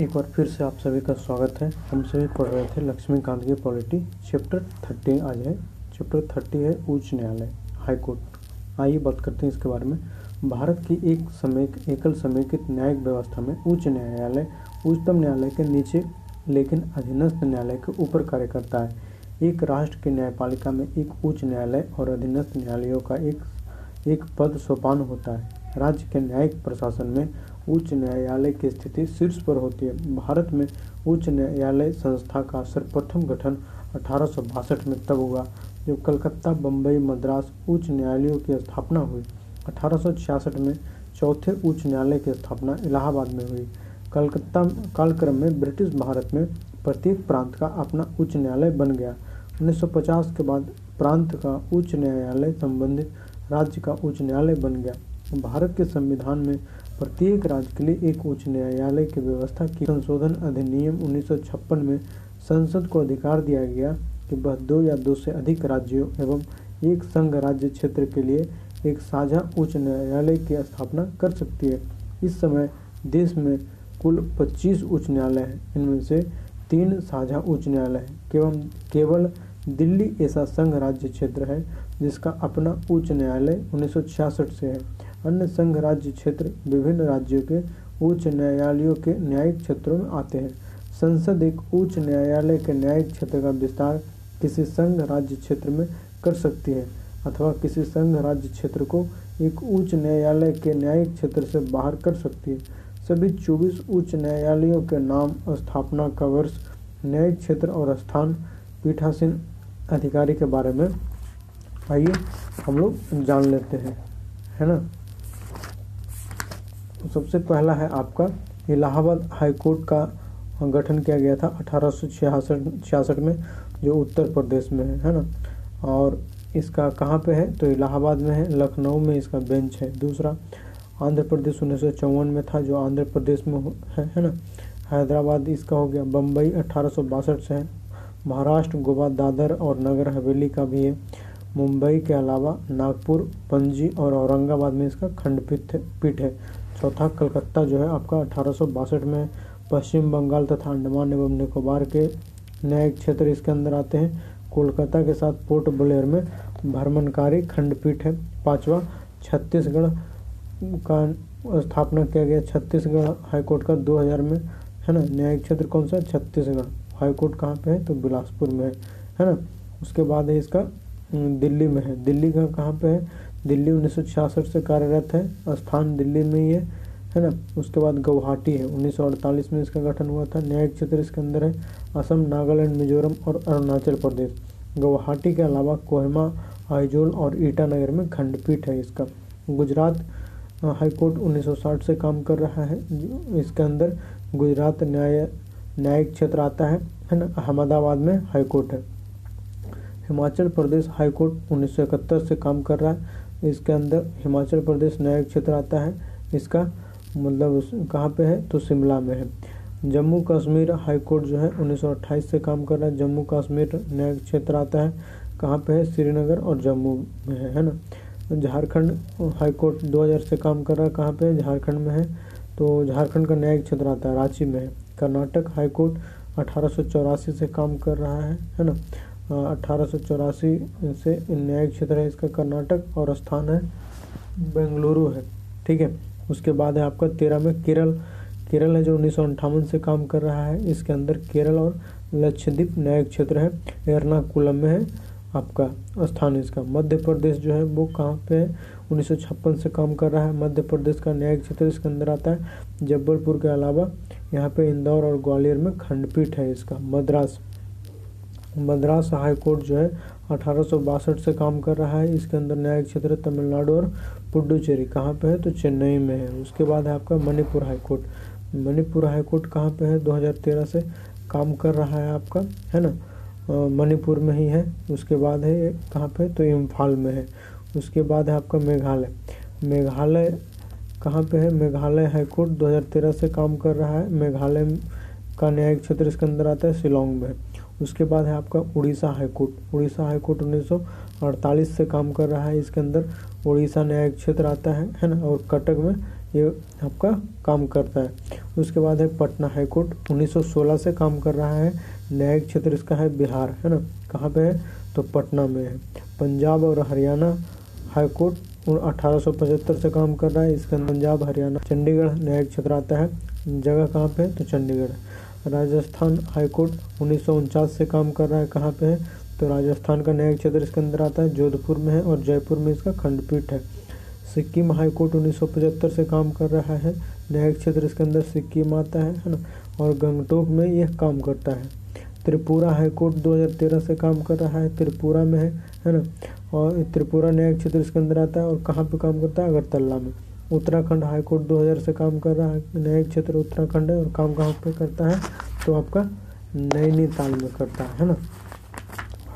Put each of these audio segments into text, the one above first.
एक बार फिर से आप सभी का स्वागत है। हम सभी पढ़ रहे थे लक्ष्मीकांत की पॉलिटी चैप्टर थर्टी आज है चैप्टर थर्टी है उच्च न्यायालय हाई कोर्ट आइए बात करते हैं इसके बारे में। भारत की एक समय एकल समेकित न्यायिक व्यवस्था में उच्च न्यायालय, उच्चतम न्यायालय के नीचे, लेकिन अधीनस्थ न्यायालय के ऊपर कार्य करता है। एक राष्ट्र की न्यायपालिका में एक उच्च न्यायालय और अधीनस्थ न्यायालयों का एक एक पद सोपान होता है। राज्य के न्यायिक प्रशासन में उच्च न्यायालय की स्थिति शीर्ष पर होती है। भारत में उच्च न्यायालय संस्था का सर्वप्रथम गठन अठारह सौ बासठ में तब हुआ, जब कलकत्ता बम्बई मद्रास उच्च न्यायालयों की स्थापना हुई। अठारह सौ छियासठ में चौथे उच्च न्यायालय की स्थापना इलाहाबाद में हुई। कलकत्ता, कालक्रम में ब्रिटिश भारत में प्रत्येक प्रांत का अपना उच्च न्यायालय बन गया। 1950 के बाद प्रांत का उच्च न्यायालय संबंधित राज्य का उच्च न्यायालय बन गया। भारत के संविधान में प्रत्येक राज्य के लिए एक उच्च न्यायालय की व्यवस्था की। संशोधन अधिनियम 1956 में संसद को अधिकार दिया गया कि वह दो या दो से अधिक राज्यों एवं एक संघ राज्य क्षेत्र के लिए एक साझा उच्च न्यायालय की स्थापना कर सकती है। इस समय देश में कुल 25 उच्च न्यायालय हैं। इनमें से तीन साझा उच्च न्यायालय हैं। केवल केवल दिल्ली ऐसा संघ राज्य क्षेत्र है जिसका अपना उच्च न्यायालय उन्नीस सौ छियासठ से है। अन्य संघ राज्य क्षेत्र विभिन्न राज्यों के उच्च न्यायालयों के न्यायिक क्षेत्रों में आते हैं। संसद एक उच्च न्यायालय के न्यायिक क्षेत्र का विस्तार किसी संघ राज्य क्षेत्र में कर सकती है, अथवा किसी संघ राज्य क्षेत्र को एक उच्च न्यायालय के न्यायिक क्षेत्र से बाहर कर सकती है। सभी 24 उच्च न्यायालयों के नाम, स्थापना का वर्ष, न्यायिक क्षेत्र और स्थान, पीठासीन अधिकारी के बारे में आइए हम लोग जान लेते हैं, है ना? सबसे पहला है आपका, इलाहाबाद हाई कोर्ट का गठन किया गया था अठारह छियासठ में, जो उत्तर प्रदेश में है है ना? और इसका कहाँ पे है? तो इलाहाबाद में है, लखनऊ में इसका बेंच है। दूसरा, आंध्र प्रदेश उन्नीस सौ चौवन में था, जो आंध्र प्रदेश में है है ना? हैदराबाद इसका हो गया बम्बई अठारह सौ बासठ से है। महाराष्ट्र, गोवा, दादर और नगर हवेली का भी है। मुंबई के अलावा नागपुर, पणजी और औरंगाबाद में इसका खंडपीठ पीठ है। चौथा कलकत्ता जो है आपका अठारह सौ बासठ में पश्चिम बंगाल तथा अंडमान एवं निकोबार के न्यायिक क्षेत्र इसके अंदर आते हैं। कोलकाता के साथ पोर्ट ब्लेयर में भ्रमणकारी खंडपीठ है। पांचवा, छत्तीसगढ़ का स्थापना किया गया। छत्तीसगढ़ हाईकोर्ट का 2000 में, है ना? न्यायिक क्षेत्र कौन सा? छत्तीसगढ़। हाईकोर्ट कहाँ पे है? तो बिलासपुर में है है ना? उसके बाद है इसका, दिल्ली में है। दिल्ली का कहाँ पे है? दिल्ली उन्नीस सौ छियासठ से कार्यरत है स्थान दिल्ली में ही है है ना? उसके बाद गुवाहाटी है 1948 में इसका गठन हुआ था। न्यायिक क्षेत्र इसके अंदर है, असम, नागालैंड, मिजोरम और अरुणाचल प्रदेश। गुवाहाटी के अलावा कोहिमा, आइजोल और ईटानगर में खंडपीठ है इसका। गुजरात हाईकोर्ट 1960 से काम कर रहा है। इसके अंदर गुजरात न्याय, न्यायिक क्षेत्र आता है है ना? अहमदाबाद में हाईकोर्ट है। हिमाचल प्रदेश हाईकोर्ट उन्नीस सौ इकहत्तर से काम कर रहा है। इसके अंदर हिमाचल प्रदेश न्यायिक क्षेत्र आता है। इसका मतलब कहाँ पे है? तो शिमला में है। जम्मू कश्मीर हाई कोर्ट जो है 1928 से काम कर रहा है। जम्मू कश्मीर न्यायिक क्षेत्र आता है। कहाँ पे है? श्रीनगर और जम्मू में है है ना? झारखंड हाई कोर्ट 2000 से काम कर रहा है। कहाँ पे है? झारखंड में है। तो झारखंड का न्यायिक क्षेत्र आता है, रांची में है। कर्नाटक हाई कोर्ट अठारह सौ चौरासी से काम कर रहा है है ना? अठारह से न्यायिक क्षेत्र है इसका कर्नाटक और स्थान है बेंगलुरु है, ठीक है? उसके बाद है आपका तेरह में केरल। केरल है जो उन्नीस सौ अट्ठावन से काम कर रहा है। इसके अंदर केरल और लक्षद्वीप न्यायिक क्षेत्र है। एर्नाकुलम में है आपका स्थान इसका। मध्य प्रदेश जो है वो कहाँ पे है? उन्नीस से काम कर रहा है। मध्य प्रदेश का न्यायिक क्षेत्र इसके अंदर आता है जबलपुर के अलावा। यहाँ पे इंदौर और ग्वालियर में खंडपीठ है इसका, मद्रास। मद्रास हाई कोर्ट जो है अठारह सौ बासठ से काम कर रहा है। इसके अंदर न्यायिक क्षेत्र तमिलनाडु और पुडुचेरी कहाँ पे है? तो चेन्नई में है। उसके बाद है आपका Manipur high court. Manipur high court कहाँ पे है? 2013 से काम कर रहा है आपका, है ना? मणिपुर में ही है। उसके बाद है कहाँ पे? तो इम्फाल में है। उसके बाद है आपका मेघालय। मेघालय कहाँ पे है? मेघालय हाई कोर्ट 2013 से काम कर रहा है। मेघालय का न्यायिक क्षेत्र इसके अंदर आता है शिलोंग में। उसके बाद है आपका उड़ीसा हाईकोर्ट उड़ीसा हाईकोर्ट उन्नीस अड़तालीस से काम कर रहा है। इसके अंदर उड़ीसा न्यायिक क्षेत्र आता है है ना? और कटक में ये आपका काम करता है। उसके बाद है पटना हाई कोर्ट 1916 से काम कर रहा है। न्यायिक क्षेत्र इसका है बिहार, है ना? कहाँ पे है? तो पटना में है। पंजाब और हरियाणा हाई कोर्ट अठारह से काम कर रहा है। इसके अंदर पंजाब, हरियाणा, चंडीगढ़ न्यायिक क्षेत्र आता है। जगह कहाँ पे है? तो चंडीगढ़। राजस्थान हाई कोर्ट उन्नीस सौ काम कर रहा है। कहाँ पे है? तो राजस्थान का न्यायिक क्षेत्र इसके अंदर आता है, जोधपुर में है और जयपुर में इसका खंडपीठ है। सिक्किम हाई कोर्ट उन्नीस सौ पचहत्तर से काम कर रहा है। न्यायिक क्षेत्र इसके अंदर सिक्किम आता है है ना? और गंगटोक में यह काम करता है। त्रिपुरा हाई कोर्ट 2013 से काम कर रहा है। त्रिपुरा में है है ना? और त्रिपुरा न्यायिक क्षेत्र इसके अंदर आता है और कहाँ पे काम करता है? अगरतला में। उत्तराखंड हाई कोर्ट 2000 से काम कर रहा है। न्यायिक क्षेत्र उत्तराखंड है और काम कहाँ पे करता है तो आपका नैनीताल में करता है ना?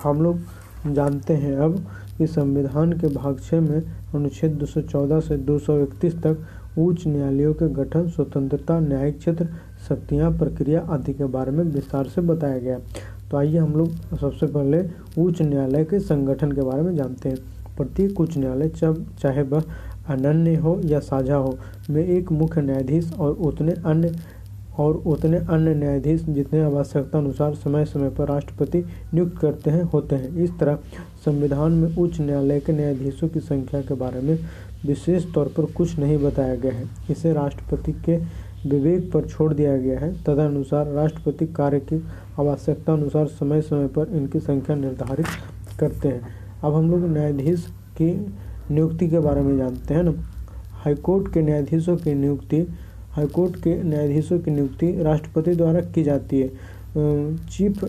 हम लोग जानते हैं अब कि संविधान के भाग छः में अनुच्छेद 214 से 231 तक उच्च न्यायालयों के गठन, स्वतंत्रता, न्यायिक क्षेत्र, शक्तियाँ, प्रक्रिया आदि के बारे में विस्तार से बताया गया तो आइए हम लोग सबसे पहले उच्च न्यायालय के संगठन के बारे में जानते हैं। प्रत्येक उच्च न्यायालय जब चाहे वह अनन्य हो या साझा हो। में एक मुख्य न्यायाधीश और उतने अन्य और उतने अन्य न्यायाधीश जितने आवश्यकता अनुसार समय समय पर राष्ट्रपति नियुक्त करते हैं, होते हैं। इस तरह संविधान में उच्च न्यायालय के न्यायाधीशों की संख्या के बारे में विशेष तौर पर कुछ नहीं बताया गया है। इसे राष्ट्रपति के विवेक पर छोड़ दिया गया है। तदनुसार राष्ट्रपति कार्य की आवश्यकता अनुसार समय समय पर इनकी संख्या निर्धारित करते हैं। अब हम लोग न्यायाधीश की नियुक्ति के बारे में जानते हैं ना। हाईकोर्ट के न्यायाधीशों की नियुक्ति, हाईकोर्ट के न्यायाधीशों की नियुक्ति राष्ट्रपति द्वारा की जाती है। चीफ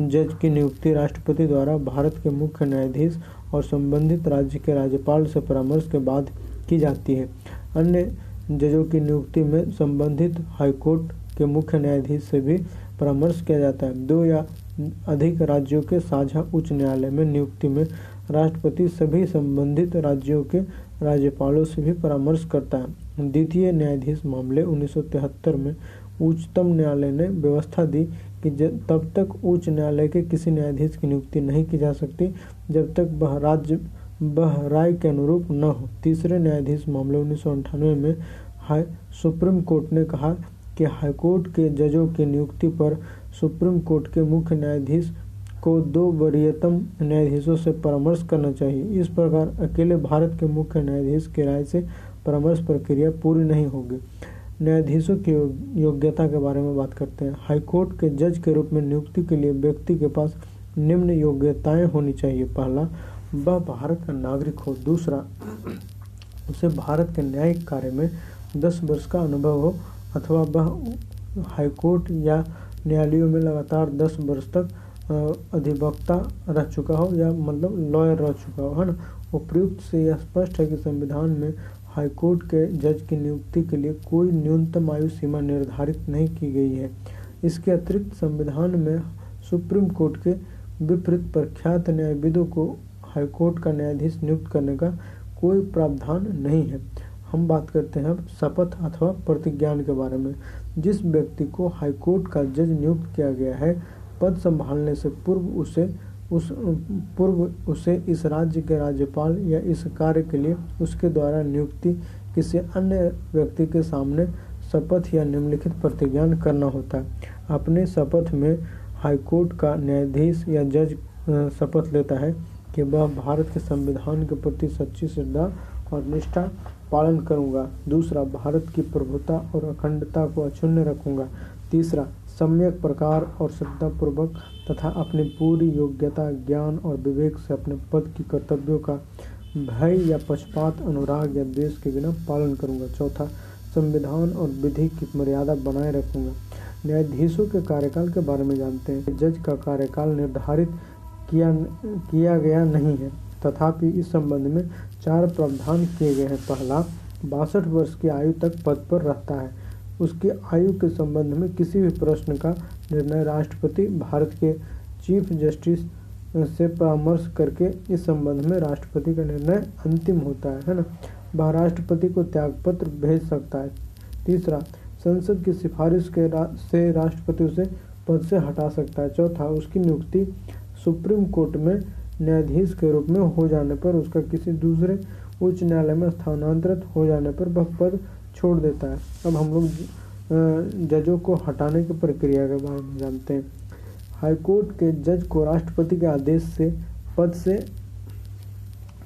जज की नियुक्ति राष्ट्रपति द्वारा भारत के मुख्य न्यायाधीश और संबंधित राज्य के राज्यपाल से परामर्श के बाद की जाती है। अन्य जजों की नियुक्ति में संबंधित हाईकोर्ट के मुख्य न्यायाधीश से भी परामर्श किया जाता है। दो या अधिक राज्यों के साझा उच्च न्यायालय में नियुक्ति में राष्ट्रपति सभी संबंधित राज्यों के राज्यपालों से भी परामर्श करता है। द्वितीय न्यायाधीश मामले 1973 में उच्चतम न्यायालय ने व्यवस्था दी कि तब तक उच्च न्यायालय के किसी न्यायाधीश की नियुक्ति नहीं की जा सकती, जब तक वह राज्य वह राय के अनुरूप न हो। तीसरे न्यायाधीश मामले उन्नीस में हाई, सुप्रीम कोर्ट ने कहा कि हाईकोर्ट के जजों की नियुक्ति पर सुप्रीम कोर्ट के मुख्य न्यायाधीश को दो वरीयतम न्यायाधीशों से परामर्श करना चाहिए। इस प्रकार अकेले भारत के मुख्य न्यायाधीश की राय से परामर्श प्रक्रिया पूरी नहीं होगी। न्यायाधीशों की योग्यता के बारे में बात करते हैं। हाईकोर्ट के जज के रूप में नियुक्ति के लिए व्यक्ति के पास निम्न योग्यताएँ होनी चाहिए। पहला, वह भारत का नागरिक हो। दूसरा, उसे भारत के न्यायिक कार्य में दस वर्ष का अनुभव हो अथवा वह हाईकोर्ट या न्यायालयों में लगातार दस वर्ष तक अधिवक्ता रह चुका हो या मतलब लॉयर रह चुका हो, है ना? उपयुक्त से यह स्पष्ट है कि संविधान में हाईकोर्ट के जज की नियुक्ति के लिए कोई न्यूनतम आयु सीमा निर्धारित नहीं की गई है। इसके अतिरिक्त संविधान में सुप्रीम कोर्ट के विपरीत प्रख्यात न्यायविदों को हाईकोर्ट का न्यायाधीश नियुक्त करने का कोई प्रावधान नहीं है। हम बात करते हैं शपथ अथवा प्रतिज्ञान के बारे में। जिस व्यक्ति को हाईकोर्ट का जज नियुक्त किया गया है पद संभालने से पूर्व उसे, उस, पूर्व उसे इस राज्य के राज्यपाल या इस कार्य के लिए उसके द्वारा नियुक्ति किसी अन्य व्यक्ति के सामने शपथ या निम्नलिखित प्रतिज्ञान करना होता। है अपने शपथ में हाईकोर्ट का न्यायाधीश या जज शपथ लेता है कि वह भारत के संविधान के प्रति सच्ची श्रद्धा और निष्ठा पालन करूँगा। दूसरा, भारत की प्रभुता और अखंडता को अक्षुण्य रखूँगा। तीसरा सम्यक प्रकार और श्रद्धापूर्वक तथा अपनी पूरी योग्यता, ज्ञान और विवेक से अपने पद की कर्तव्यों का भय या पक्षपात, अनुराग या द्वेष के बिना पालन करूँगा। चौथा, संविधान और विधि की मर्यादा बनाए रखूँगा। न्यायाधीशों के कार्यकाल के बारे में जानते हैं। जज का कार्यकाल निर्धारित किया किया गया नहीं है। तथापि इस संबंध में चार प्रावधान किए गए हैं। पहला, बासठ वर्ष की आयु तक पद पर रहता है। उसकी आयु के संबंध में किसी भी प्रश्न का निर्णय राष्ट्रपति भारत के चीफ जस्टिस से परामर्श करके इस संबंध में राष्ट्रपति का निर्णय अंतिम होता है है ना? वह राष्ट्रपति को त्यागपत्र भेज सकता है। तीसरा संसद की सिफारिश के रा, से राष्ट्रपति उसे पद से हटा सकता है। चौथा उसकी नियुक्ति सुप्रीम कोर्ट में न्यायाधीश के रूप में हो जाने पर उसका किसी दूसरे उच्च न्यायालय में स्थानांतरित हो जाने पर वह पद छोड़ देता है। अब हम लोग जजों को हटाने की प्रक्रिया के बारे में जानते हैं। हाईकोर्ट के जज को राष्ट्रपति के आदेश से, पद से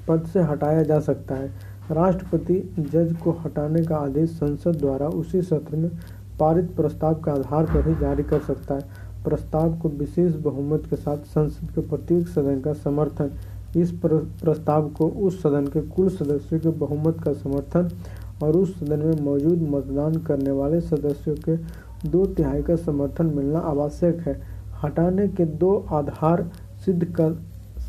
पद से हटाया जा सकता है। राष्ट्रपति जज को हटाने का आदेश संसद द्वारा उसी सत्र में पारित प्रस्ताव के आधार पर ही जारी कर सकता है। प्रस्ताव को विशेष बहुमत के साथ संसद के प्रत्येक सदन का समर्थन, इस प्रस्ताव को उस सदन के कुल सदस्यों के बहुमत का समर्थन और उस सदन में मौजूद मतदान करने वाले सदस्यों के दो तिहाई का समर्थन मिलना आवश्यक है। हटाने के दो आधार सिद्ध कर,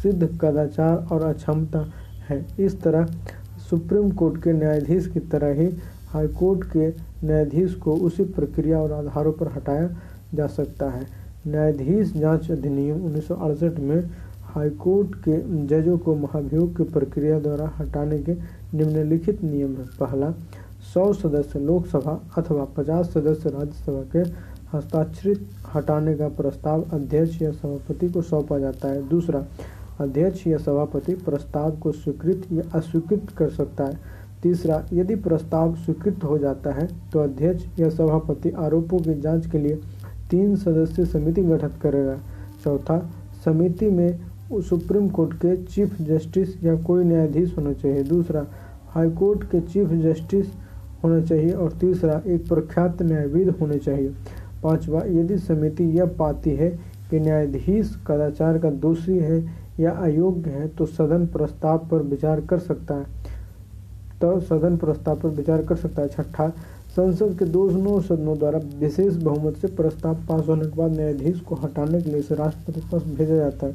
सिद्ध कदाचार और अक्षमता है। इस तरह सुप्रीम कोर्ट के न्यायाधीश की तरह ही हाईकोर्ट के न्यायाधीश को उसी प्रक्रिया और आधारों पर हटाया जा सकता है। न्यायाधीश जाँच अधिनियम उन्नीस सौ अड़सठ में हाईकोर्ट के जजों को महाभियोग की प्रक्रिया द्वारा हटाने के निम्नलिखित नियम हैं। पहला, सौ सदस्य लोकसभा अथवा पचास सदस्य राज्यसभा के हस्ताक्षरित हटाने का प्रस्ताव अध्यक्ष या सभापति को सौंपा जाता है। दूसरा, अध्यक्ष या सभापति प्रस्ताव को स्वीकृत या अस्वीकृत कर सकता है। तीसरा, यदि प्रस्ताव स्वीकृत हो जाता है तो अध्यक्ष या सभापति आरोपों की जाँच के लिए तीन सदस्यीय समिति गठित करेगा। चौथा, समिति में सुप्रीम कोर्ट के चीफ जस्टिस या कोई न्यायाधीश होना चाहिए। दूसरा हाईकोर्ट के चीफ जस्टिस होना चाहिए और तीसरा, एक प्रख्यात न्यायविद होने चाहिए। पांचवा, यदि समिति यह पाती है कि न्यायाधीश कदाचार का दोषी है या अयोग्य है तो सदन प्रस्ताव पर विचार कर सकता है। तो सदन प्रस्ताव पर विचार कर सकता है। छठा, संसद के दोनों सदनों द्वारा विशेष बहुमत से प्रस्ताव पास होने के बाद न्यायाधीश को हटाने के लिए इसे राष्ट्रपति पास भेजा जाता है।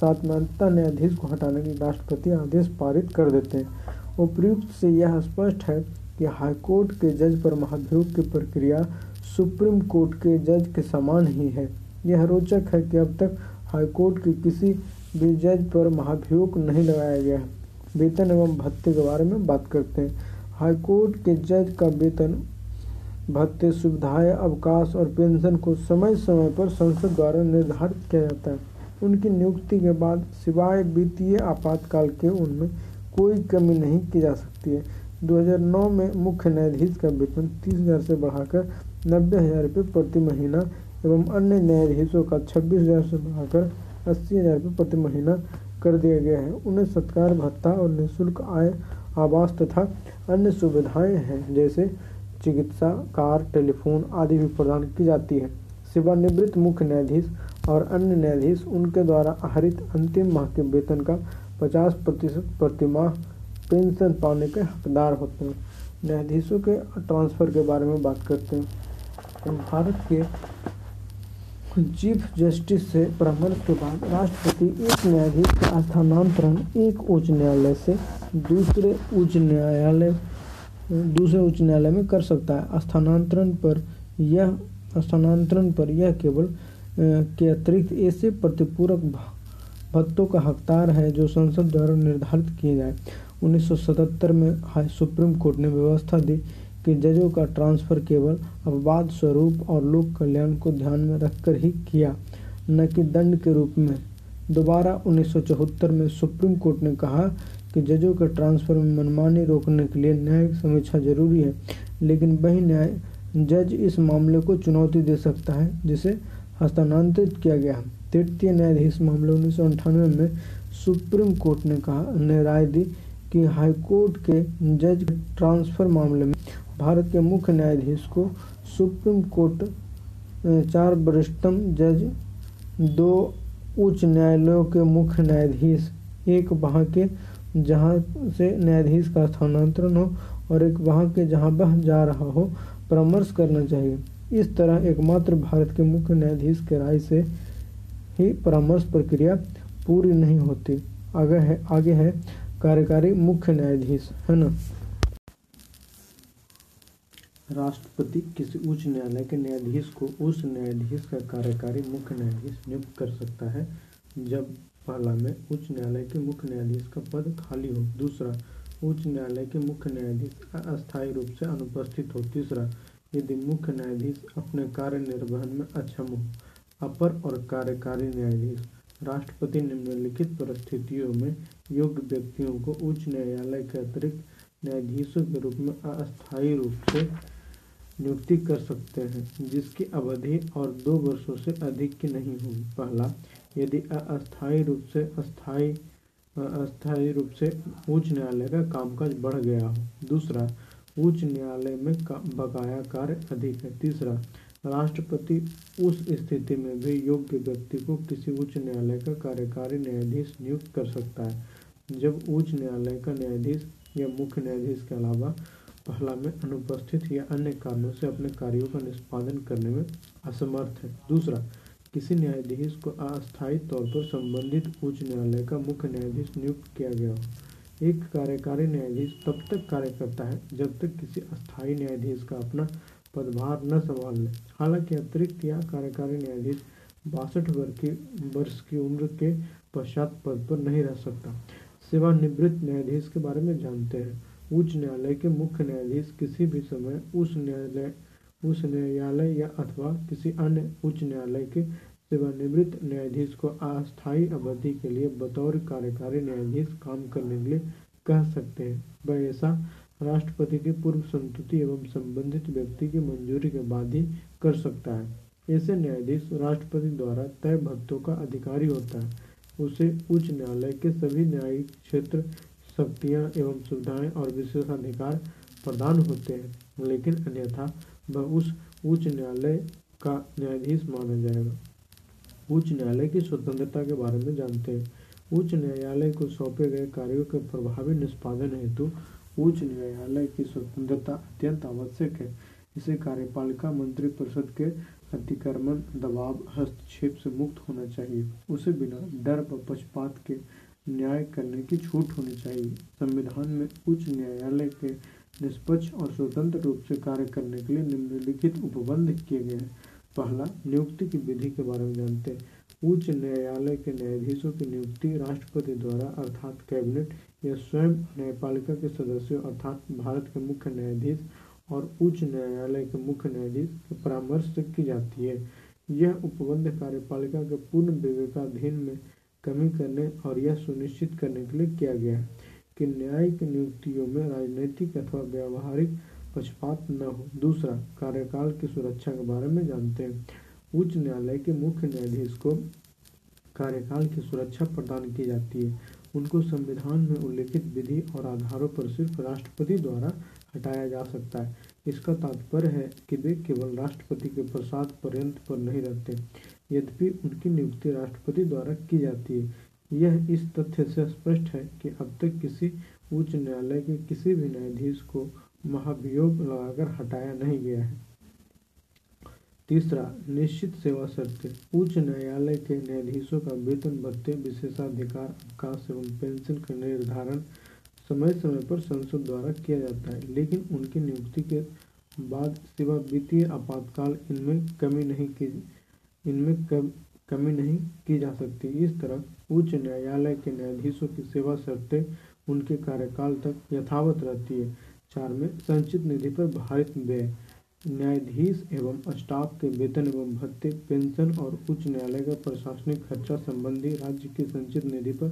साथ में अंततः न्यायाधीश को हटाने के राष्ट्रपति आदेश पारित कर देते हैं। उपयुक्त से यह स्पष्ट है कि हाईकोर्ट के जज पर महाभियोग की प्रक्रिया सुप्रीम कोर्ट के जज के समान ही है। यह रोचक है कि अब तक हाईकोर्ट के किसी भी जज पर महाभियोग नहीं लगाया गया है। वेतन एवं भत्ते के बारे में बात करते हैं। हाईकोर्ट के जज का वेतन, भत्ते, सुविधाएँ, अवकाश और पेंशन को समय समय पर संसद द्वारा निर्धारित किया जाता है। उनकी नियुक्ति के बाद सिवाय वित्तीय आपातकाल के उनमें कोई कमी नहीं की जा सकती है। 2009 में मुख्य न्यायाधीश का वेतन तीस हज़ार से बढ़ाकर नब्बे हज़ार रुपये प्रति महीना एवं अन्य न्यायाधीशों का छब्बीस हज़ार से बढ़ाकर अस्सी हज़ार रुपये प्रति महीना कर दिया गया है। उन्हें सत्कार, भत्ता और निःशुल्क आय, आवास तथा अन्य सुविधाएँ हैं, जैसे चिकित्सा, कार, टेलीफोन आदि भी प्रदान की जाती है। सेवानिवृत्त मुख्य न्यायाधीश और अन्य न्यायाधीश उनके द्वारा आहरित अंतिम माह के वेतन का 50 प्रतिशत प्रतिमाह पेंशन पाने के हकदार होते हैं। न्यायाधीशों के ट्रांसफ़र के बारे में बात करते हैं। भारत के चीफ जस्टिस से परामर्श के बाद राष्ट्रपति एक न्यायाधीश का स्थानांतरण एक उच्च न्यायालय से दूसरे उच्च न्यायालय, दूसरे उच्च न्यायालय में कर सकता है। स्थानांतरण पर यह, स्थानांतरण पर यह केवल के अतिरिक्त ऐसे प्रतिपूरक भत्तों का हकदार है जो संसद द्वारा निर्धारित किए जाए। 1977 में हाई सुप्रीम कोर्ट ने व्यवस्था दी कि जजों का ट्रांसफ़र केवल अपवाद स्वरूप और लोक कल्याण को ध्यान में रखकर ही किया, न कि दंड के रूप में। दोबारा 1974 में सुप्रीम कोर्ट ने कहा कि जजों के ट्रांसफ़र में मनमानी रोकने के लिए न्यायिक समीक्षा ज़रूरी है, लेकिन वही न्याय जज इस मामले को चुनौती दे सकता है, जिसे हस्तांतरित किया गया। तृतीय न्यायाधीश मामले उन्नीस में सुप्रीम कोर्ट ने कहा, ने राय दी कि हाईकोर्ट के जज ट्रांसफ़र मामले में भारत के मुख्य न्यायाधीश को सुप्रीम कोर्ट चार वरिष्ठतम जज, दो उच्च न्यायालयों के मुख्य न्यायाधीश, एक वहाँ के जहाँ से न्यायाधीश का स्थानांतरण हो और एक वहाँ के जहाँ वह जा रहा हो, परामर्श करना चाहिए। इस तरह एकमात्र भारत के मुख्य न्यायाधीश के राय से ही परामर्श प्रक्रिया पूरी नहीं होती। आगे है आगे है कार्यकारी मुख्य न्यायाधीश, है ना? राष्ट्रपति किसी उच्च न्यायालय के न्यायाधीश को उस न्यायाधीश का कार्यकारी मुख्य न्यायाधीश नियुक्त कर सकता है, जब पहला में उच्च न्यायालय के मुख्य न्यायाधीश का पद खाली हो, दूसरा उच्च न्यायालय के मुख्य न्यायाधीश अस्थायी रूप से अनुपस्थित हो, तीसरा यदि मुख्य न्यायाधीश अपने कार्य निर्वहन में अक्षम हो अपर और कार्यकारी न्यायाधीश, राष्ट्रपति निम्नलिखित परिस्थितियों में योग्य व्यक्तियों को उच्च न्यायालय के अतिरिक्त न्यायाधीशों के रूप में अस्थायी रूप से नियुक्ति कर सकते हैं, जिसकी अवधि और दो वर्षों से अधिक की नहीं होगी। पहला, यदि अस्थायी रूप से अस्थायी अस्थायी रूप से उच्च न्यायालय का कामकाज बढ़ गया हो। दूसरा उच्च न्यायालय में बकाया कार्य अधिक है। तीसरा, राष्ट्रपति उस स्थिति में भी योग्य व्यक्ति को किसी उच्च न्यायालय का कार्यकारी न्यायाधीश नियुक्त कर सकता है। जब उच्च न्यायालय का न्यायाधीश या मुख्य न्यायाधीश के अलावा पहला में अनुपस्थित या अन्य कारणों से अपने कार्यों का निष्पादन करने में असमर्थ है। दूसरा, किसी न्यायाधीश को अस्थायी तौर पर संबंधित उच्च न्यायालय का मुख्य न्यायाधीश नियुक्त किया गया हो। एक कार्यकारी न्यायाधीश तब तक कार्य करता है जब तक किसी अस्थायी न्यायाधीश का अपना पदभार न संभाल ले। हालाँकि अतिरिक्त या कार्यकारी न्यायाधीश बासठ वर्ष की उम्र के पश्चात पद पर नहीं रह सकता। सेवानिवृत्त न्यायाधीश के बारे में जानते हैं। उच्च न्यायालय के मुख्य न्यायाधीश किसी भी समय उस न्यायालय उस न्यायालय या अथवा किसी अन्य उच्च न्यायालय के सेवानिवृत्त न्यायाधीश को अस्थायी अवधि के लिए बतौर कार्यकारी न्यायाधीश काम करने के लिए कह सकते हैं। वह ऐसा राष्ट्रपति की पूर्व संतुति एवं संबंधित व्यक्ति की मंजूरी के बाद ही कर सकता है। ऐसे न्यायाधीश राष्ट्रपति द्वारा तय भत्तों का अधिकारी होता है। उसे उच्च न्यायालय के सभी न्यायिक क्षेत्र शक्तियाँ एवं सुविधाएँ और विशेषाधिकार प्रदान होते हैं, लेकिन अन्यथा वह उस उच्च न्यायालय का न्यायाधीश माना जाएगा। उच्च न्यायालय की स्वतंत्रता के बारे में जानते हैं। उच्च न्यायालय को सौंपे गए कार्यों के प्रभावी निष्पादन हेतु उच्च न्यायालय की स्वतंत्रता अत्यंत आवश्यक है। इसे कार्यपालिका मंत्री परिषद के अतिक्रमण, दबाव, हस्तक्षेप से मुक्त होना चाहिए। उसे बिना डर व पक्षपात के न्याय करने की छूट होनी चाहिए। संविधान में उच्च न्यायालय के निष्पक्ष और स्वतंत्र रूप से कार्य करने के लिए निम्नलिखित उपबंध किए गए हैं। पहला, नियुक्ति की विधि के बारे में जानते हैं। उच्च न्यायालय के न्यायाधीशों की नियुक्ति राष्ट्रपति द्वारा, अर्थात कैबिनेट या स्वयं न्यायपालिका के सदस्यों, अर्थात भारत के मुख्य न्यायाधीश और उच्च न्यायालय के मुख्य न्यायाधीश के परामर्श से की जाती है। यह उपबंध कार्यपालिका के पूर्ण विवेकाधीन में कमी करने और यह सुनिश्चित करने के लिए किया गया कि न्यायिक नियुक्तियों में राजनीतिक अथवा व्यावहारिक पक्षपात न हो। दूसरा, कार्यकाल की सुरक्षा के बारे में जानते हैं। उच्च न्यायालय के मुख्य न्यायाधीश को कार्यकाल की सुरक्षा प्रदान की जाती है। उनको संविधान में उल्लिखित विधि और आधारों पर सिर्फ़ राष्ट्रपति द्वारा हटाया जा सकता है। इसका तात्पर्य है कि वे केवल राष्ट्रपति के प्रसाद पर्यंत पर नहीं रहते, यद्यपि उनकी नियुक्ति राष्ट्रपति द्वारा की जाती है। यह इस तथ्य से स्पष्ट है कि अब तक किसी उच्च न्यायालय के किसी भी न्यायाधीश को महाभियोग लगाकर हटाया नहीं गया है। तीसरा निश्चित सेवा शर्तें। उच्च न्यायालय के न्यायाधीशों का वेतन भत्ते विशेषाधिकार अवकाश एवं पेंशन का निर्धारण समय समय पर संसद द्वारा किया जाता है लेकिन उनकी नियुक्ति के बाद सिवा वित्तीय आपातकाल इनमें कमी नहीं की इनमें कम, कमी नहीं की जा सकती। इस तरह उच्च न्यायालय के न्यायाधीशों की सेवा शर्तें उनके कार्यकाल तक यथावत रहती है। चार में संचित निधि पर भारित व्यय न्यायाधीश एवं स्टाफ के वेतन एवं भत्ते पेंशन और उच्च न्यायालय का प्रशासनिक खर्चा संबंधी राज्य की संचित निधि पर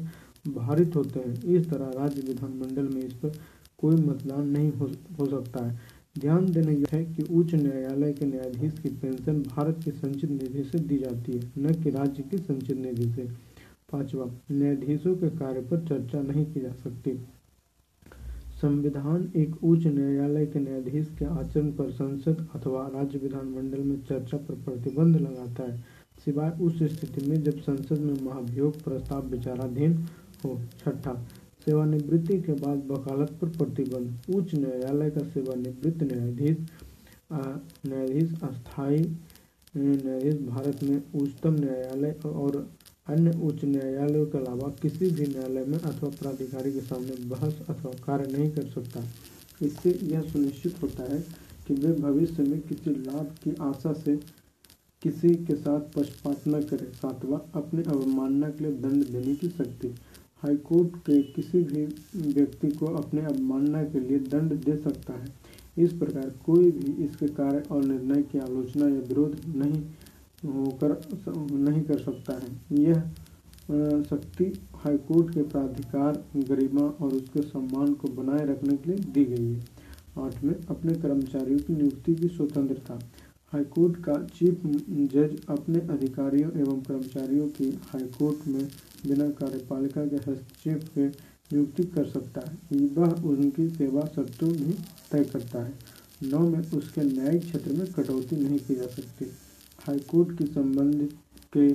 भारित होते हैं। इस तरह राज्य विधानमंडल में इस पर कोई मतदान नहीं हो, हो सकता है। ध्यान देना यह है कि उच्च न्यायालय के न्यायाधीश की पेंशन भारत की संचित निधि से दी जाती है न कि राज्य की संचित निधि से। पांचवा न्यायाधीशों के कार्य पर चर्चा नहीं की जा सकती। संविधान एक उच्च न्यायालय के न्यायाधीश के आचरण पर संसद अथवा राज्य विधानमंडल में चर्चा पर प्रतिबंध लगाता है। सिवाय उस स्थिति में जब संसद में महाभियोग प्रस्ताव विचाराधीन हो। छठा, सेवानिवृत्ति के बाद वकालत पर प्रतिबंध। उच्च न्यायालय का सेवानिवृत्त न्यायाधीश न्यायाधीश, अस्थायी, न्यायाधीश भारत में उच्चतम न्यायालय और अन्य उच्च न्यायालयों के अलावा किसी भी न्यायालय में अथवा प्राधिकारी के सामने बहस अथवा कार्य नहीं कर सकता। इससे यह सुनिश्चित होता है कि वे भविष्य में किसी लाभ की आशा से किसी के साथ पक्षपात न करें सातवा अपने अवमानना के लिए दंड देने की शक्ति। हाईकोर्ट के किसी भी व्यक्ति को अपने अवमानना के लिए दंड दे सकता है। इस प्रकार कोई भी इसके कार्य और निर्णय की आलोचना या विरोध नहीं होकर नहीं कर सकता है। यह शक्ति हाईकोर्ट के प्राधिकार गरिमा और उसके सम्मान को बनाए रखने के लिए दी गई है। आठ में, अपने कर्मचारियों की नियुक्ति की स्वतंत्रता हाईकोर्ट का चीफ जज अपने अधिकारियों एवं कर्मचारियों की हाईकोर्ट में बिना कार्यपालिका के हस्तक्षेप के नियुक्ति कर सकता है। वह उनकी सेवा शर्तों भी तय करता है। नौ में, उसके न्यायिक क्षेत्र में कटौती नहीं की जा सकती। हाईकोर्ट के संबंध के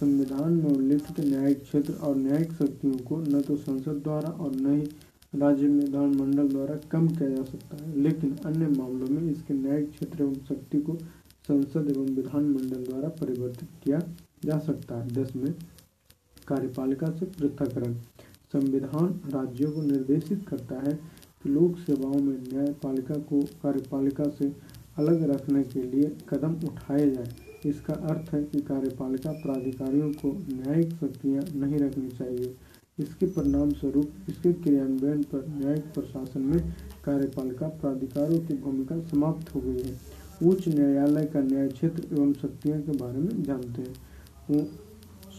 संविधान में उल्लिखित न्यायिक क्षेत्र और न्यायिक शक्तियों को न तो संसद द्वारा और न ही राज्य विधानमंडल द्वारा कम किया जा सकता है। लेकिन अन्य मामलों में इसके न्यायिक क्षेत्र एवं शक्ति को संसद एवं विधानमंडल द्वारा परिवर्तित किया जा सकता है। दस में कार्यपालिका से पृथककरण। संविधान राज्यों को निर्देशित करता है कि लोक सेवाओं में न्यायपालिका को कार्यपालिका से अलग रखने के लिए कदम उठाए जाए। इसका अर्थ है कि कार्यपालिका प्राधिकारियों को न्यायिक शक्तियाँ नहीं रखनी चाहिए। इसके परिणाम स्वरूप इसके क्रियान्वयन पर न्यायिक प्रशासन में कार्यपालिका प्राधिकारों की भूमिका समाप्त हो गई है। उच्च न्यायालय का न्याय क्षेत्र एवं शक्तियों के बारे में जानते हैं।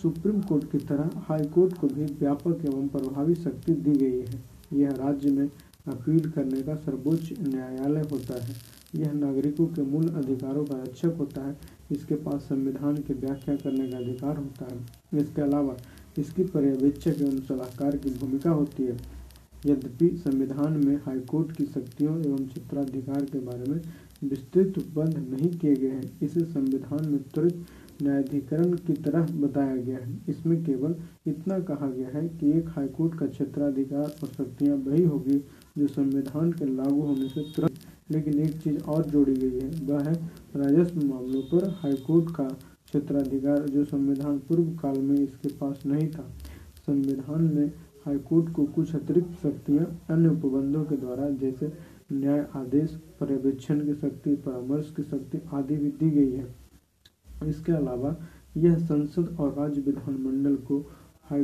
सुप्रीम कोर्ट की तरह हाई कोर्ट को भी व्यापक एवं प्रभावी शक्ति दी गई है। यह राज्य में अपील करने का सर्वोच्च न्यायालय होता है। यह नागरिकों के मूल अधिकारों का रक्षक होता है। इसके पास संविधान की व्याख्या करने का अधिकार होता है। इसके अलावा, इसकी पर्यवेक्षक एवं सलाहकार की भूमिका होती है। यद्यपि संविधान में हाईकोर्ट की शक्तियों एवं क्षेत्राधिकार के बारे में विस्तृत उपबंध नहीं किए गए हैं, इसे संविधान में त्वरित न्यायाधिकरण की तरह बताया गया है। इसमें केवल इतना कहा गया है कि एक हाईकोर्ट का क्षेत्राधिकार और शक्तियाँ वही होगी जो संविधान के लागू होने से तुरंत लेकिन एक चीज़ और जोड़ी गई है, वह है राजस्व मामलों पर हाईकोर्ट का क्षेत्राधिकार जो संविधान पूर्व काल में इसके पास नहीं था। संविधान में हाईकोर्ट को कुछ अतिरिक्त शक्तियाँ अन्य उपबंधों के द्वारा, जैसे न्याय आदेश, पर्यवेक्षण की शक्ति, परामर्श की शक्ति आदि भी दी गई है। इसके अलावा यह संसद और राज्य विधानमंडल को हाई,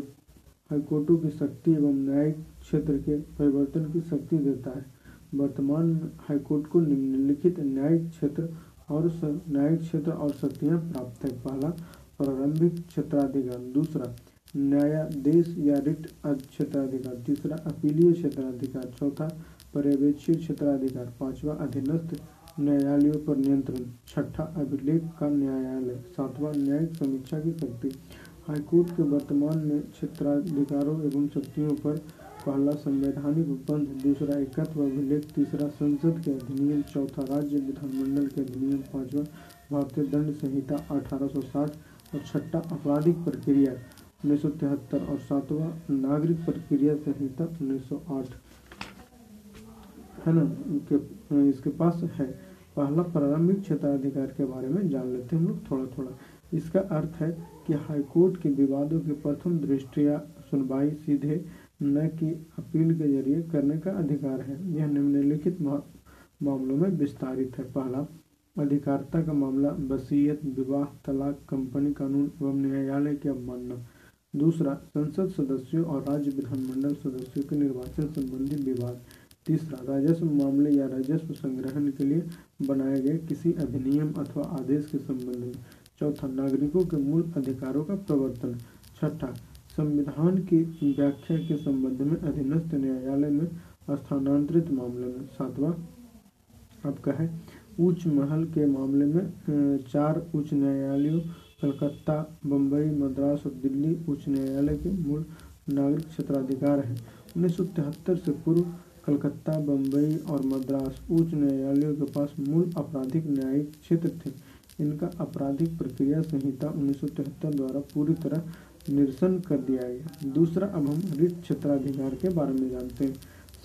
हाईकोर्टों की शक्ति एवं न्यायिक क्षेत्र के परिवर्तन की शक्ति देता है। वर्तमान हाईकोर्ट को निम्नलिखित न्यायिक क्षेत्र और न्यायिक क्षेत्र और शक्तियाँ प्राप्त है। पहला, प्रारंभिक क्षेत्राधिकार। दूसरा, न्यायाधीश या रिट क्षेत्राधिकार। तीसरा, अपीलीय क्षेत्राधिकार। चौथा, पर्यवेक्षी क्षेत्राधिकार। पांचवा, अधीनस्थ न्यायालयों पर नियंत्रण। छठा, अभिलेख का न्यायालय। सातवां, न्यायिक समीक्षा की शक्ति। हाईकोर्ट के वर्तमान में क्षेत्राधिकारों एवं शक्तियों पर पहला संवैधानिक उपबंध, दूसरा एकत्व अभिलेख, तीसरा संसद के अधिनियम, चौथा राज्य विधानमंडल के अधिनियम, पांचवा भारतीय दंड संहिता 1860 और छठा आपराधिक प्रक्रिया उन्नीस और सातवां नागरिक प्रक्रिया संहिता 1908 है ना? इनके, इसके पास है। पहला प्रारंभिक क्षेत्राधिकार के बारे में जान लेते हैं हम लोग थोड़ा थोड़ा इसका अर्थ है कि हाईकोर्ट के विवादों की प्रथम दृष्टिया सुनवाई सीधे न कि अपील के ज़रिए करने का अधिकार है। यह निम्नलिखित मामलों में विस्तारित है। पहला, अधिकारिता का मामला, वसीयत, विवाह, तलाक, कंपनी, कानून एवं न्यायालय की अवमानना। दूसरा, संसद सदस्यों और राज्य विधानमंडल सदस्यों के निर्वाचन संबंधी विवाद। तीसरा, राजस्व मामले या राजस्व संग्रहण के लिए बनाए गए किसी अधिनियम अथवा आदेश के संबंध में। चौथा, नागरिकों के मूल अधिकारों का प्रवर्तन। छठा संविधान की व्याख्या के संबंध में अधीनस्थ न्यायालय में स्थानांतरित मामले में सातवां आपका है उच्च महल के मामले में चार उच्च न्यायालयों, कलकत्ता बम्बई मद्रास और दिल्ली उच्च न्यायालय के मूल नागरिक क्षेत्राधिकार हैं। उन्नीस से पूर्व कलकत्ता बम्बई और मद्रास उच्च न्यायालयों के पास मूल आपराधिक न्यायिक क्षेत्र थे। इनका आपराधिक प्रक्रिया संहिता उन्नीस सौ तिहत्तर द्वारा पूरी तरह निरसन कर दिया गया दूसरा, अब हम रिट क्षेत्राधिकार के बारे में जानते हैं।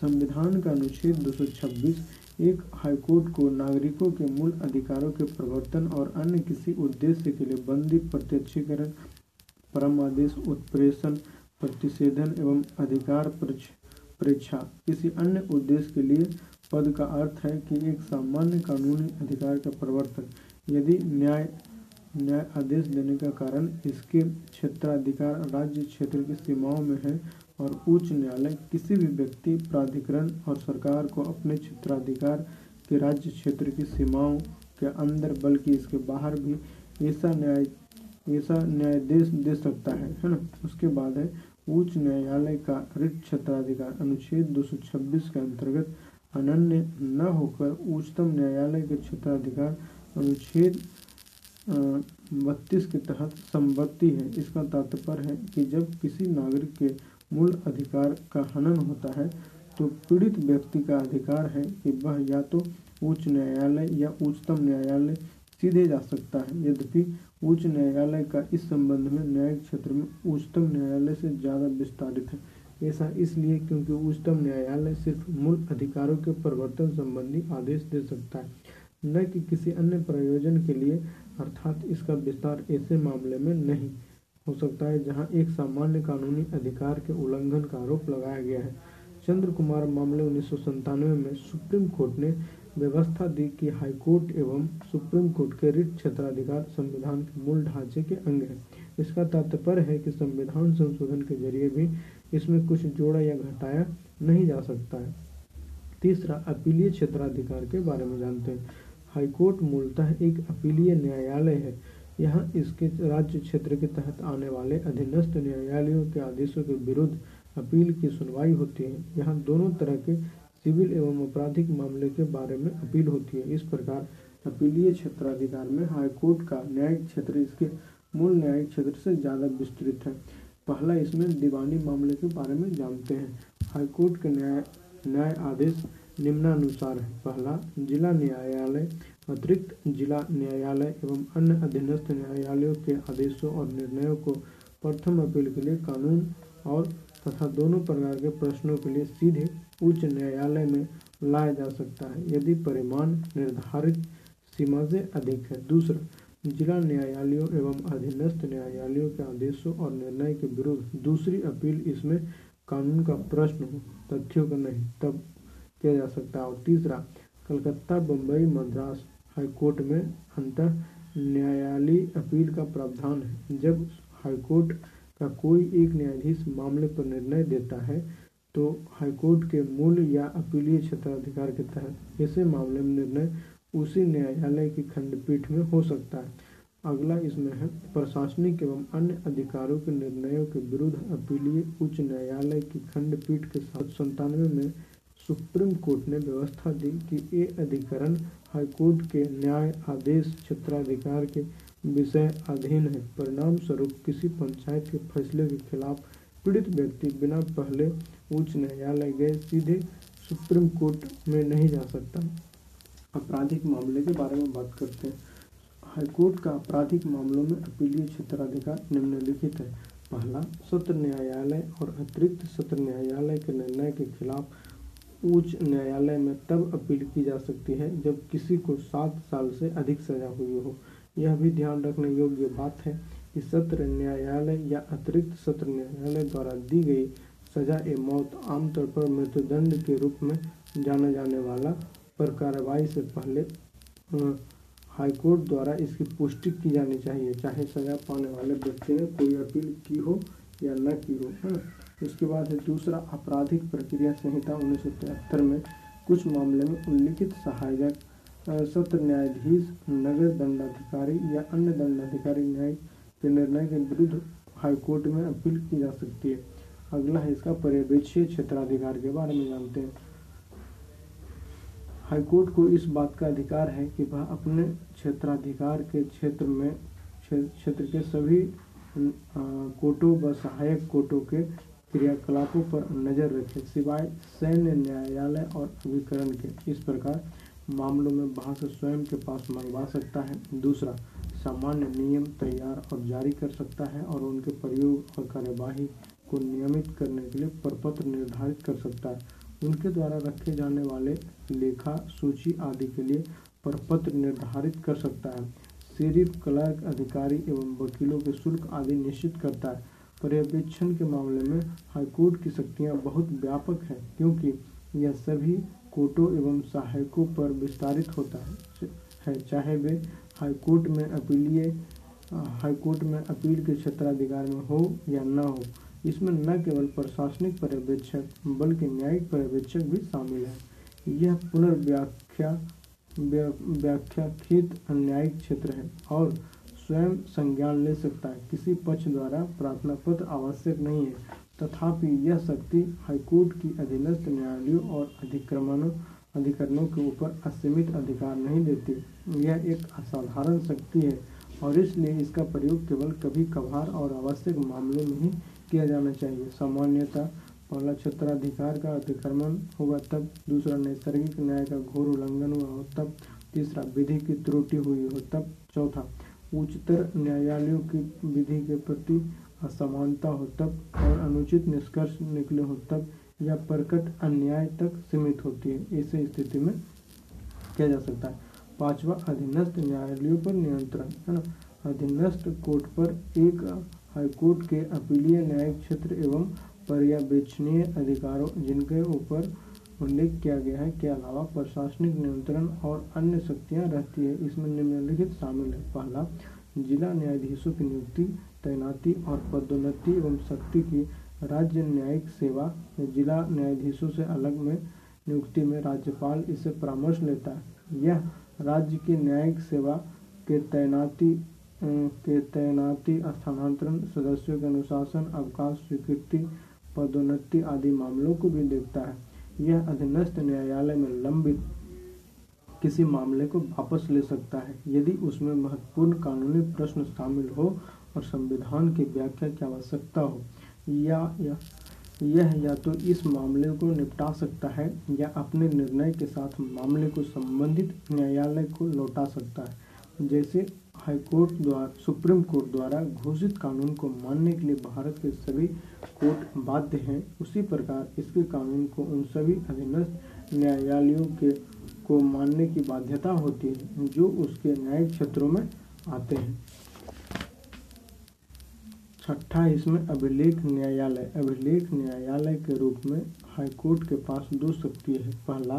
संविधान का अनुच्छेद 226 एक हाईकोर्ट को नागरिकों के मूल अधिकारों के प्रवर्तन और अन्य किसी उद्देश्य के लिए बंदी प्रत्यक्षीकरण परम आदेश उत्प्रेषण, प्रतिषेधन एवं अधिकार परीक्षा किसी अन्य उद्देश्य के लिए पद का अर्थ है कि एक सामान्य कानूनी अधिकार का प्रवर्तन। यदि न्याय न्याय आदेश देने का कारण इसके क्षेत्राधिकार राज्य क्षेत्र की सीमाओं में है और उच्च न्यायालय किसी भी व्यक्ति, प्राधिकरण और सरकार को अपने क्षेत्राधिकार के राज्य क्षेत्र की सीमाओं के अंदर, बल्कि इसके बाहर भी ऐसा न्याय, ऐसा न्यायाधीश दे सकता है है ना? उसके बाद है, उच्च न्यायालय का रिट क्षेत्राधिकार अनुच्छेद 226 के अंतर्गत अनन्य न होकर उच्चतम न्यायालय के क्षेत्राधिकार अनुच्छेद बत्तीस के तहत संपत्ति है। इसका तात्पर्य है कि जब किसी नागरिक के मूल अधिकार का हनन होता है तो पीड़ित व्यक्ति का अधिकार है कि वह या तो उच्च न्यायालय या उच्चतम न्यायालय सीधे जा सकता है। यद्यपि उच्च न्यायालय का इस संबंध में न्यायिक क्षेत्र में उच्चतम न्यायालय से ज़्यादा विस्तारित है। ऐसा इसलिए क्योंकि उच्चतम न्यायालय सिर्फ़ मूल अधिकारों के परिवर्तन संबंधी आदेश दे सकता है, न कि किसी अन्य प्रयोजन के लिए। अर्थात इसका विस्तार ऐसे मामले में नहीं हो सकता है जहाँ एक सामान्य कानूनी अधिकार के उल्लंघन का आरोप लगाया गया है। चंद्र कुमार मामले उन्नीस में सुप्रीम कोर्ट ने व्यवस्था दी कि हाईकोर्ट एवं सुप्रीम कोर्ट के रिट क्षेत्राधिकार संविधान के मूल ढांचे के अंग है। इसका तात्पर्य है कि संविधान संशोधन के ज़रिए भी इसमें कुछ जोड़ा या घटाया नहीं जा सकता है। तीसरा, अपीलीय क्षेत्राधिकार के बारे में जानते हैं। हाईकोर्ट मूलतः एक अपीलीय न्यायालय है। यहाँ इसके राज्य क्षेत्र के तहत आने वाले अधीनस्थ न्यायालयों के आदेशों के विरुद्ध अपील की सुनवाई होती है। यहाँ दोनों तरह के सिविल एवं आपराधिक मामले के बारे में अपील होती है। इस प्रकार अपीलीय क्षेत्राधिकार में हाईकोर्ट का न्यायिक क्षेत्र इसके मूल न्यायिक क्षेत्र से ज़्यादा विस्तृत है। पहला इसमें दीवानी मामले के बारे में जानते हैं। हाईकोर्ट के न्याय न्याय आदेश निम्नानुसार है। पहला, जिला न्यायालय, अतिरिक्त जिला न्यायालय एवं अन्य अधीनस्थ न्यायालयों के आदेशों और निर्णयों को प्रथम अपील के लिए कानून और तथा दोनों प्रकार के प्रश्नों के लिए सीधे उच्च न्यायालय में लाया जा सकता है। यदि परिमाण निर्धारित सीमा से अधिक है। दूसरा, जिला न्यायालयों एवं अधीनस्थ न्यायालयों के आदेशों और निर्णय के विरुद्ध दूसरी अपील इसमें कानून का प्रश्न हो, तथ्यों का नहीं, तब किया जा सकता है। और तीसरा, कलकत्ता बम्बई मद्रास हाईकोर्ट में अंतर न्यायालयी अपील का प्रावधान है। जब हाईकोर्ट का कोई एक न्यायाधीश मामले पर निर्णय देता है तो हाईकोर्ट के मूल या अपीलीय क्षेत्राधिकार के तहत ऐसे मामले में निर्णय उसी न्यायालय की खंडपीठ में हो सकता है। अगला इसमें है, प्रशासनिक एवं अन्य अधिकारों के निर्णयों के विरुद्ध अपीलीय उच्च न्यायालय की खंडपीठ के साथ संतानवे में सुप्रीम कोर्ट ने व्यवस्था दी कि ये अधिकरण हाईकोर्ट के न्याय आदेश क्षेत्राधिकार के विषय अधीन है। परिणाम स्वरूप किसी पंचायत के फैसले के खिलाफ पीड़ित व्यक्ति बिना पहले उच्च न्यायालय गए सीधे सुप्रीम कोर्ट में नहीं जा सकता। आपराधिक मामले के बारे में बात करते हैं। हाईकोर्ट का आपराधिक मामलों में अपीलीय क्षेत्राधिकार निम्नलिखित है। पहला, सत्र न्यायालय और अतिरिक्त सत्र न्यायालय के निर्णय के खिलाफ उच्च न्यायालय में तब अपील की जा सकती है जब किसी को सात साल से अधिक सजा हुई हो। यह भी ध्यान रखने योग्य बात है कि सत्र न्यायालय या अतिरिक्त सत्र न्यायालय द्वारा दी गई सजा ए मौत आमतौर पर मृत्युदंड के रूप में जाना जाने वाला पर कार्रवाई से पहले हाईकोर्ट द्वारा इसकी पुष्टि की जानी चाहिए, चाहे सजा पाने वाले व्यक्ति ने कोई अपील की हो या न की हो। उसके बाद है दूसरा, आपराधिक प्रक्रिया संहिता उन्नीस सौ तिहत्तर में कुछ मामले में उल्लिखित सहायक सत्र न्यायाधीश नगर दंडाधिकारी या अन्य दंडाधिकारी न्याय के निर्णय के विरुद्ध हाईकोर्ट में अपील की जा सकती है। अगला है इसका पर्यवेक्षीय क्षेत्राधिकार के बारे में जानते हैं। हाईकोर्ट को इस बात का अधिकार है कि वह अपने क्षेत्राधिकार के क्षेत्र में, क्षेत्र के सभी कोर्टों व सहायक कोर्टों के क्रियाकलापों पर नज़र रखे। सिवाय सैन्य न्यायालय और अभिकरण के, इस प्रकार मामलों में बहस स्वयं के पास मंगवा सकता है। दूसरा, सामान्य नियम तैयार और जारी कर सकता है और उनके प्रयोग और कार्यवाही को नियमित करने के लिए प्रपत्र निर्धारित कर सकता है। उनके द्वारा रखे जाने वाले लेखा सूची आदि के लिए प्रपत्र निर्धारित कर सकता है। सिर्फ़ क्लर्क अधिकारी एवं वकीलों के शुल्क आदि निश्चित करता है। पर्यवेक्षण के मामले में हाईकोर्ट की शक्तियाँ बहुत व्यापक है, क्योंकि यह सभी कोर्टों एवं सहायकों पर विस्तारित होता है। चाहे वे हाईकोर्ट में अपीलीय, हाईकोर्ट में अपील के क्षेत्राधिकार में हो या न हो, इसमें न केवल प्रशासनिक पर्यवेक्षक, बल्कि न्यायिक पर्यवेक्षक भी शामिल है। यह पुनर्व्याख्या व्याख्याखित न्यायिक क्षेत्र है और स्वयं संज्ञान ले सकता है। किसी पक्ष द्वारा प्रार्थना पत्र आवश्यक नहीं है। तथापि यह शक्ति हाईकोर्ट की अधीनस्थ न्यायालयों और अधिक्रमणों अधिकरणों के ऊपर असीमित अधिकार नहीं देती। यह एक असाधारण शक्ति है और इसलिए इसका प्रयोग केवल कभी कभार और आवश्यक मामलों में ही किया जाना चाहिए। सामान्यतः पहला क्षेत्राधिकार का अतिक्रमण होगा तब, दूसरा नैसर्गिक न्याय का घोर उल्लंघन हुआ हो तब, तीसरा विधि की त्रुटि हुई हो तब, चौथा उच्चतर न्यायालयों की विधि के प्रति असमानता हो तब और अनुचित निष्कर्ष निकले हो तब या प्रकट अन्याय तक सीमित होती है, ऐसी स्थिति में किया जा सकता है। पांचवा, अधीनस्थ न्यायालयों पर नियंत्रण, है ना? अधीनस्थ कोर्ट पर एक हाईकोर्ट के अपीलीय न्यायिक क्षेत्र एवं पर्यवेक्षणीय अधिकारों जिनके ऊपर उल्लेख किया गया है के अलावा प्रशासनिक नियंत्रण और अन्य शक्तियाँ रहती है। इसमें निम्नलिखित शामिल है। पहला, जिला न्यायाधीशों की नियुक्ति, तैनाती और पदोन्नति एवं शक्ति की राज्य न्यायिक सेवा। जिला न्यायाधीशों से अलग में नियुक्ति में राज्यपाल इसे परामर्श लेता है। यह राज्य की न्यायिक सेवा के तैनाती के तैनाती स्थानांतरण, सदस्यों के अनुशासन, अवकाश, स्वीकृति, पदोन्नति आदि मामलों को भी देखता है। यह अधीनस्थ न्यायालय में लंबित किसी मामले को वापस ले सकता है यदि उसमें महत्वपूर्ण कानूनी प्रश्न शामिल हो और संविधान की व्याख्या की आवश्यकता हो। या, या यह या तो इस मामले को निपटा सकता है या अपने निर्णय के साथ मामले को संबंधित न्यायालय को लौटा सकता है जैसे हाईकोर्ट द्वारा, सुप्रीम कोर्ट द्वारा घोषित कानून को मानने के लिए भारत के सभी कोर्ट बाध्य हैं। उसी प्रकार इसके कानून को उन सभी अधीनस्थ न्यायालयों के, को मानने की बाध्यता होती है, जो उसके न्यायिक क्षेत्रों में आते हैं। छठा इसमें अभिलेख न्यायालय। अभिलेख न्यायालय के रूप में हाईकोर्ट के पास दो शक्ति है। पहला,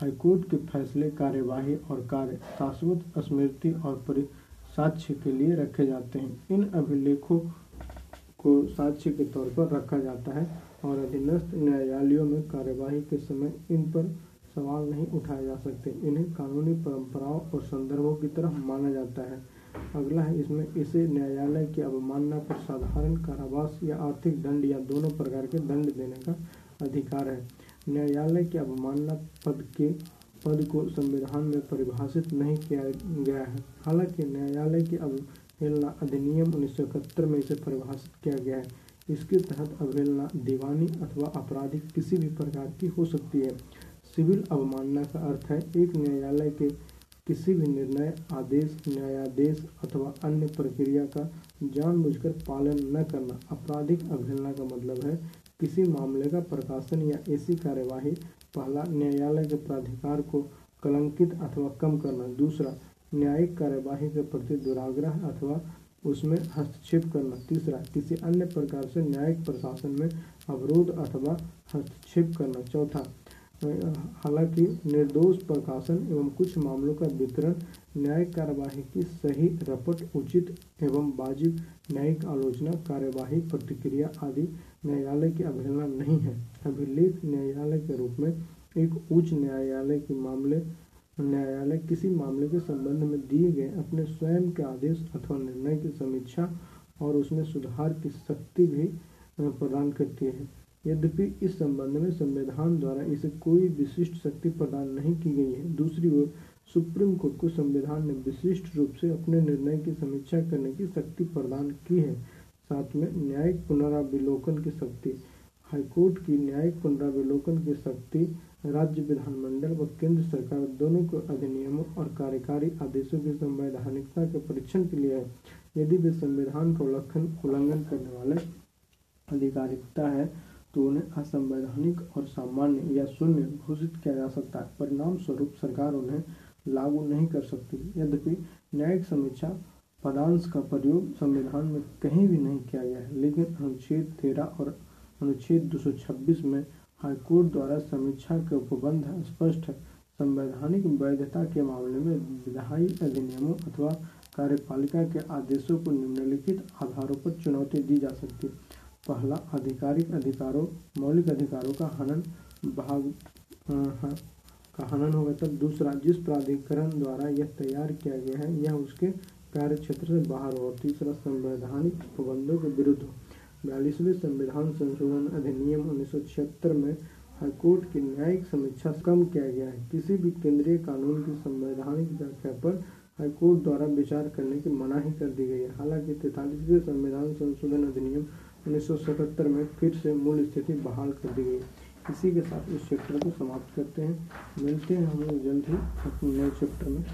हाईकोर्ट के फैसले, कार्यवाही और कार्य, शाश्वत स्मृति और साक्ष्य के लिए रखे जाते हैं। इन अभिलेखों को साक्ष्य के तौर पर रखा जाता है और अधीनस्थ न्यायालयों में कार्यवाही के समय इन पर सवाल नहीं उठाए जा सकते। इन्हें कानूनी परंपराओं और संदर्भों की तरह माना जाता है। अगला है, इसमें इसे न्यायालय की अवमानना पर साधारण कारावास या आर्थिक दंड या दोनों प्रकार के दंड देने का अधिकार है। न्यायालय की अवमानना पद के पद को संविधान में परिभाषित नहीं किया गया है। हालाँकि न्यायालय की अवहेलना अधिनियम उन्नीस में इसे परिभाषित किया गया है। इसके तहत अवहेलना दीवानी अथवा आपराधिक किसी भी प्रकार की हो सकती है। सिविल अवमानना का अर्थ है, एक न्यायालय के किसी भी निर्णय, आदेश, न्यायादेश अथवा अन्य प्रक्रिया का जानबूझकर पालन न करना। आपराधिक अवहेलना का मतलब है, किसी मामले का प्रकाशन या ऐसी कार्यवाही पहला, न्यायालय के प्राधिकार को कलंकित अथवा कम करना, दूसरा, न्यायिक कार्यवाही के प्रति दुराग्रह अथवा उसमें हस्तक्षेप करना, तीसरा, किसी अन्य प्रकार से न्यायिक प्रशासन में अवरोध अथवा हस्तक्षेप करना, चौथा हालाँकि निर्दोष प्रकाशन एवं कुछ मामलों का वितरण न्यायिक कार्यवाही की सही रपट, उचित एवं वाजिब न्यायिक आलोचना, कार्यवाही प्रतिक्रिया आदि न्यायालय की अवहेलना नहीं है। अभिलेख न्यायालय के रूप में एक उच्च न्यायालय के मामले, न्यायालय किसी मामले के संबंध में दिए गए अपने स्वयं के आदेश अथवा निर्णय की समीक्षा और उसमें सुधार की शक्ति भी प्रदान करती है। यद्यपि इस संबंध में संविधान द्वारा इसे कोई विशिष्ट शक्ति प्रदान नहीं की गई है। दूसरी ओर, सुप्रीम कोर्ट को संविधान ने विशिष्ट रूप से अपने निर्णय की समीक्षा करने की शक्ति प्रदान की है। साथ में न्यायिक पुनराविलोकन की शक्ति, हाईकोर्ट की न्यायिक पुनराविलोकन की शक्ति, राज्य विधानमंडल व केंद्र सरकार दोनों को अधिनियमों और कार्यकारी आदेशों की संवैधानिकता के परीक्षण के लिए है यदि वे संविधान का उल्लंघन उल्लंघन करने वाले अधिकारिकता है तो उन्हें असंवैधानिक और सामान्य या शून्य घोषित किया जा सकता है। परिणाम स्वरूप सरकार उन्हें लागू नहीं कर सकती। यद्यपि न्यायिक समीक्षा पदांश का प्रयोग संविधान में कहीं भी नहीं किया गया है, लेकिन अनुच्छेद तेरह और अनुच्छेद 226 में हाईकोर्ट द्वारा समीक्षा के उपबंध स्पष्ट है। संवैधानिक वैधता के मामले में विधायी अधिनियमों अथवा कार्यपालिका के आदेशों को निम्नलिखित आधारों पर चुनौती दी जा सकती है। पहला आधिकारिक अधिकारों, मौलिक अधिकारों का हनन, भाग का हनन होगा, तब दूसरा जिस प्राधिकरण द्वारा यह तैयार किया गया है, यह उसके कार्य क्षेत्र से बाहर हो तीसरा, संवैधानिक प्रबंधों के विरुद्ध। बयालीसवें संविधान संशोधन अधिनियम उन्नीस सौ छिहत्तर में हाईकोर्ट की न्यायिक समीक्षा कम किया गया है। किसी भी केंद्रीय कानून की संवैधानिक व्याख्या पर हाईकोर्ट द्वारा विचार करने की मनाही कर दी गई है। हालाँकि तैतालीसवें संविधान संशोधन अधिनियम उन्नीस सौ सतहत्तर में फिर से मूल स्थिति बहाल कर दी गई। इसी के साथ इस चैप्टर को समाप्त करते हैं। मिलते हैं हम लोग जल्द ही अपने नए चैप्टर में।